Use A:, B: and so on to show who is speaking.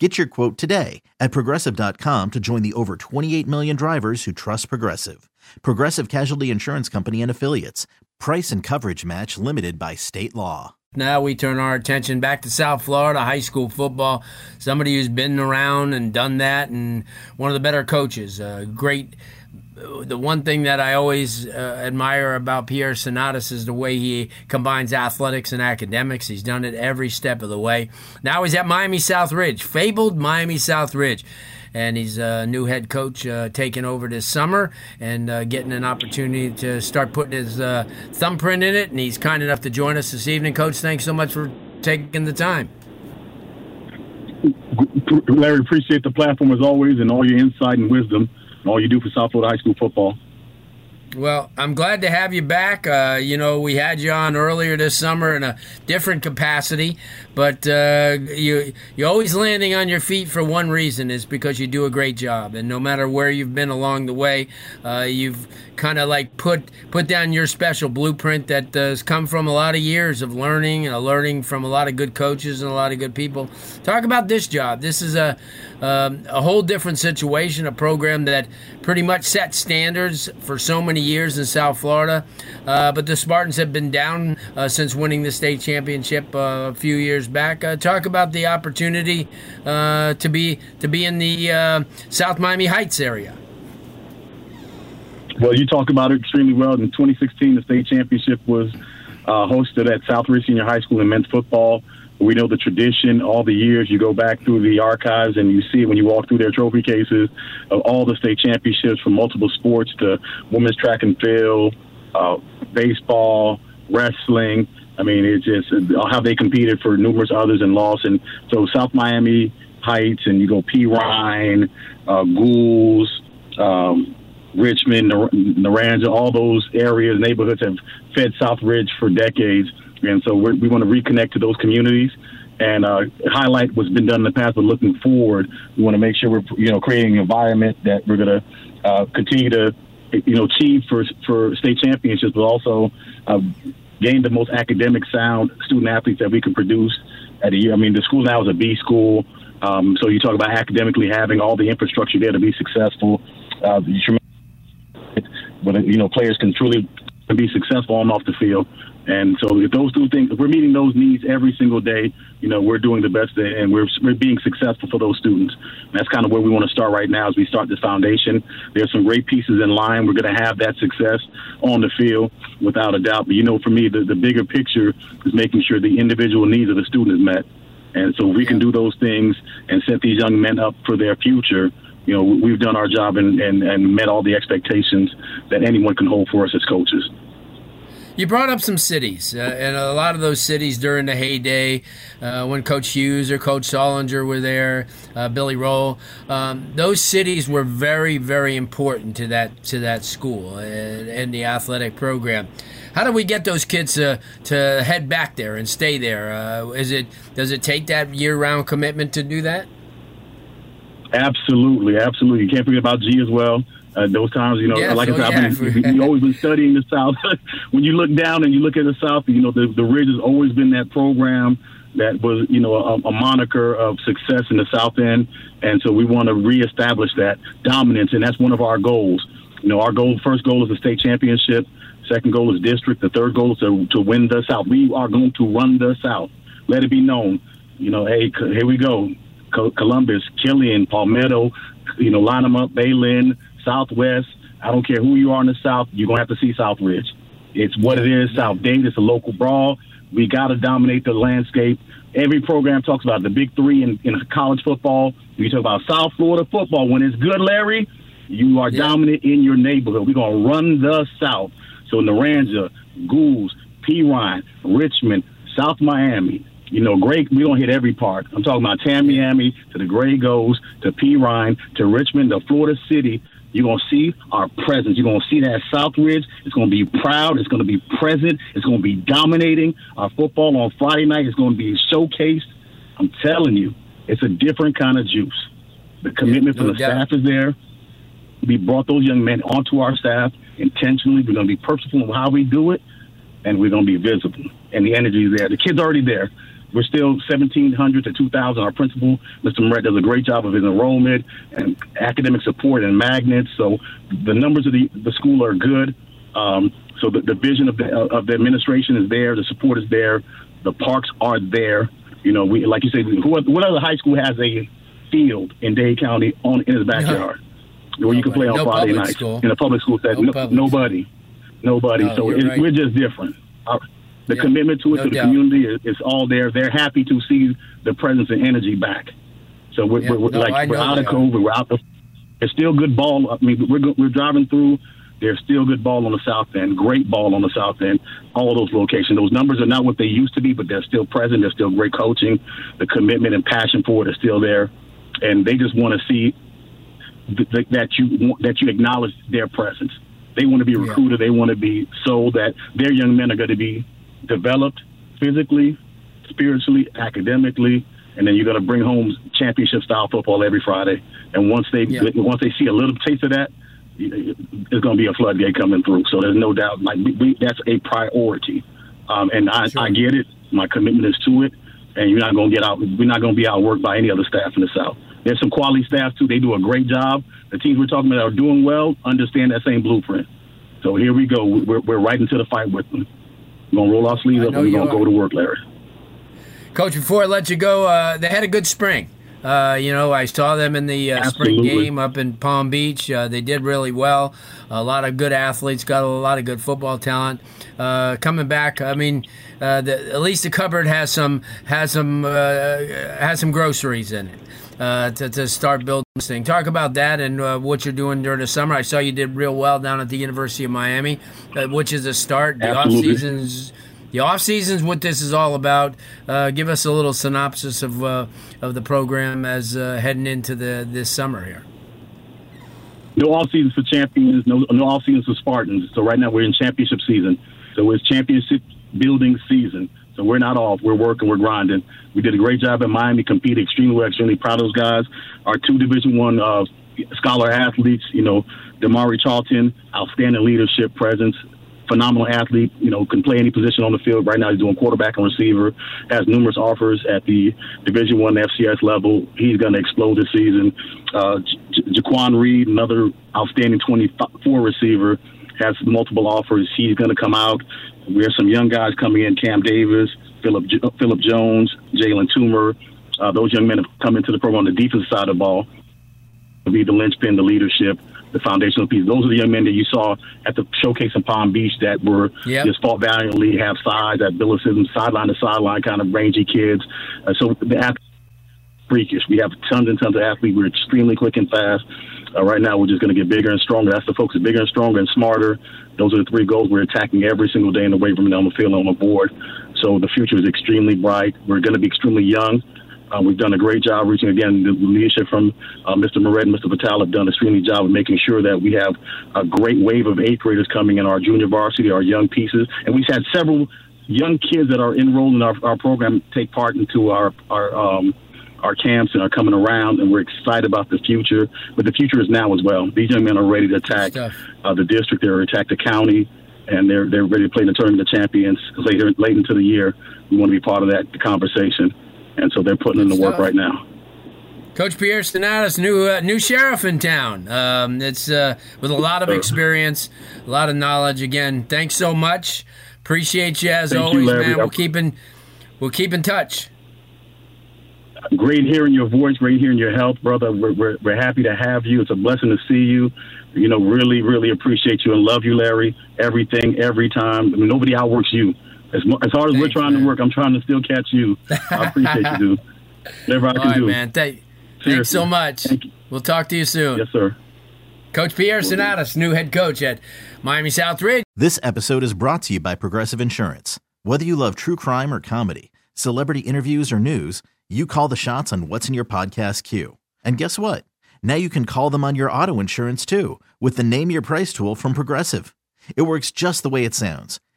A: Get your quote today at progressive.com to join the over 28 million drivers who trust Progressive. Progressive Casualty Insurance Company and Affiliates. Price and coverage match limited by state law.
B: Now we turn our attention back to South Florida high school football. Somebody who's been around and done that, and one of the better coaches. a great the one thing that I always uh, admire about Pierre Sanatis is the way he combines athletics and academics. He's done it every step of the way. Now he's at Miami South Ridge, fabled Miami South Ridge. And he's a new head coach uh, taking over this summer and uh, getting an opportunity to start putting his uh, thumbprint in it. And he's kind enough to join us this evening. Coach, thanks so much for taking the time.
C: Larry, appreciate the platform as always and all your insight and wisdom all you do for South Florida high school football.
B: Well, I'm glad to have you back. Uh, you know, we had you on earlier this summer in a different capacity, but uh, you you're always landing on your feet for one reason is because you do a great job, and no matter where you've been along the way, uh, you've kind of like put put down your special blueprint that has come from a lot of years of learning and learning from a lot of good coaches and a lot of good people. Talk about this job. This is a um, a whole different situation, a program that pretty much set standards for so many years in South Florida. Uh, but the Spartans have been down uh, since winning the state championship uh, a few years back. Uh, talk about the opportunity uh, to be to be in the uh, South Miami Heights area.
C: Well, you talk about it extremely well. In 2016, the state championship was hosted at South Ridge Senior High School in men's football. We know the tradition, all the years you go back through the archives and you see it when you walk through their trophy cases of all the state championships from multiple sports to women's track and field, uh, baseball, wrestling. I mean, it's just how they competed for numerous others and lost. And so South Miami Heights and you go Perrine, uh, Goulds, um, Richmond, Naranja, all those areas, neighborhoods have fed South Ridge for decades. And so we want to reconnect to those communities and uh, highlight what's been done in the past, but looking forward, we want to make sure we're you know creating an environment that we're going to uh, continue to you know achieve for for state championships, but also uh, gain the most academic sound student athletes that we can produce at a year. I mean, the school now is a B school, um, so you talk about academically having all the infrastructure there to be successful. Uh, but you know, players can truly be successful on off the field. And so if those two things, if we're meeting those needs every single day, you know, we're doing the best and we're, we're being successful for those students. And that's kind of where we want to start right now as we start this foundation. There's some great pieces in line. We're going to have that success on the field without a doubt. But, you know, for me, the, the bigger picture is making sure the individual needs of the student is met. And so we can do those things and set these young men up for their future you know, we've done our job and, and, and met all the expectations that anyone can hold for us as coaches.
B: You brought up some cities, uh, and a lot of those cities during the heyday, uh, when Coach Hughes or Coach Soldinger were there, uh, Billy Roll, um, those cities were very, very important to that to that school and, and the athletic program. How do we get those kids to, to head back there and stay there? Uh, is it does it take that year round commitment to do that?
C: Absolutely, absolutely. You can't forget about G as well. Uh, those times, you know, yeah, like so, I said, yeah. I've been, you always been studying the South. when you look down and you look at the South, you know, the, the Ridge has always been that program that was, you know, a, a moniker of success in the South End. And so we want to reestablish that dominance, and that's one of our goals. You know, our goal, first goal is the state championship. Second goal is district. The third goal is to, to win the South. We are going to run the South. Let it be known. You know, hey, here we go. Columbus, Killian, Palmetto, you know, line them up, Belen, Southwest. I don't care who you are in the South, you're going to have to see Southridge. It's what it is. South Dade, it's a local brawl. We got to dominate the landscape. Every program talks about the big three in, in college football. We talk about South Florida football. When it's good, Larry, you are yeah. dominant in your neighborhood. We're going to run the South. So Naranja, Goulds, Perrine, Richmond, South Miami, you know, Gray, we don't hit every part. I'm talking about Tamiami to the Gray Goals to Perrine to Richmond to Florida City You're going to see our presence. You're going to see that Southridge. It's going to be proud. It's going to be present. It's going to be dominating. Our football on Friday night is going to be showcased. I'm telling you, it's a different kind of juice. The commitment yeah, no from the doubt. staff is there. We brought those young men onto our staff intentionally. We're going to be purposeful in how we do it, and we're going to be visible. And the energy is there. The kid's are already there. We're still 1,700 to 2,000. Our principal, Mr. Moret, does a great job of his enrollment and academic support and magnets. So the numbers of the, the school are good. Um, so the, the vision of the, of the administration is there. The support is there. The parks are there. You know, we like you said, what other high school has a field in Dade County on in his backyard where nobody. you can play on
B: no
C: Friday nights in a public school setting? No, nobody, nobody. No, so it, right. we're just different. Our, the yeah, commitment to it no to the doubt. community is, is, all there. They're happy to see the presence and energy back. So we're, yeah, we're, we're like we're out of COVID. We're out. The, there's still good ball. I mean, we're we're driving through. There's still good ball on the south end. Great ball on the south end. All those locations. Those numbers are not what they used to be, but they're still present. There's still great coaching. The commitment and passion for it is still there, and they just want to see th- that you that you acknowledge their presence. They want to be recruited. Yeah. They want to be sold that their young men are going to be developed physically, spiritually, academically, and then you're going to bring home championship style football every Friday. And once they yeah. once they see a little taste of that, it's going to be a floodgate coming through. So there's no doubt. Like we, we, that's a priority, um, and I, sure. I get it. My commitment is to it, and you're not going to get out. We're not going to be outworked by any other staff in the South. There's some quality staff too. They do a great job. The teams we're talking about are doing well. Understand that same blueprint. So here we go. We're, we're right into the fight with them. We're gonna roll our sleeves up and we're gonna are. go to work, Larry.
B: Coach, before I let you go, uh, they had a good spring. Uh, you know, I saw them in the uh, spring game up in Palm Beach. Uh, they did really well. A lot of good athletes, got a lot of good football talent. Uh, coming back, I mean, uh, the, at least the cupboard has some has some uh, has some groceries in it uh, to, to start building this thing. Talk about that and uh, what you're doing during the summer. I saw you did real well down at the University of Miami, uh, which is a start. The off seasons, the off seasons, what this is all about. Uh, give us a little synopsis of uh, of the program as uh, heading into the this summer here.
C: No off seasons for champions. No no off seasons for Spartans. So right now we're in championship season. So it's championship building season. So we're not off. We're working. We're grinding. We did a great job at Miami. Competed extremely well. Extremely proud of those guys. Our two Division One uh, scholar athletes. You know, Damari Charlton, outstanding leadership presence. Phenomenal athlete, you know, can play any position on the field. Right now, he's doing quarterback and receiver. Has numerous offers at the Division One FCS level. He's going to explode this season. Uh, Jaquan Reed, another outstanding 24 receiver, has multiple offers. He's going to come out. We have some young guys coming in: Cam Davis, Philip Philip Jones, Jalen Toomer. Uh, those young men have come into the program on the defensive side of the ball be the linchpin, the leadership, the foundational piece. Those are the young men that you saw at the showcase in Palm Beach that were yep. just fought valiantly, have size, athleticism, sideline to sideline kind of rangy kids. Uh, so the athletes freakish. We have tons and tons of athletes. We're extremely quick and fast. Uh, right now, we're just going to get bigger and stronger. That's the focus: bigger and stronger and smarter. Those are the three goals we're attacking every single day in the weight room and on the field and on the board. So the future is extremely bright. We're going to be extremely young. Uh, we've done a great job reaching again the leadership from uh, Mr. Moret and Mr. Patel have done a extremely job of making sure that we have a great wave of eighth graders coming in our junior varsity, our young pieces, and we've had several young kids that are enrolled in our, our program take part into our our um, our camps and are coming around, and we're excited about the future. But the future is now as well. These young men are ready to attack uh, the district. They're attack the county, and they're they're ready to play in the tournament of champions. Later, late into the year, we want to be part of that conversation, and so they're putting Good in the work right now.
B: Coach Pierre Stanatis, new uh, new sheriff in town. Um, it's uh, with a lot of experience, a lot of knowledge. Again, thanks so much. Appreciate you as Thank always, you, man. We'll keep in we'll keep in touch
C: great hearing your voice, great hearing your health, brother. We're, we're, we're happy to have you. It's a blessing to see you. You know, really, really appreciate you and love you, Larry. Everything, every time. I mean, nobody outworks you. As, as hard as Thanks, we're trying man. to work, I'm trying to still catch you. I appreciate you, dude. Whatever I All can right, do.
B: man. Thank, thanks so much. Thank we'll talk to you soon.
C: Yes, sir.
B: Coach Pierre Sinatus, new head coach at Miami Southridge.
A: This episode is brought to you by Progressive Insurance. Whether you love true crime or comedy, celebrity interviews or news, you call the shots on what's in your podcast queue. And guess what? Now you can call them on your auto insurance too with the Name Your Price tool from Progressive. It works just the way it sounds.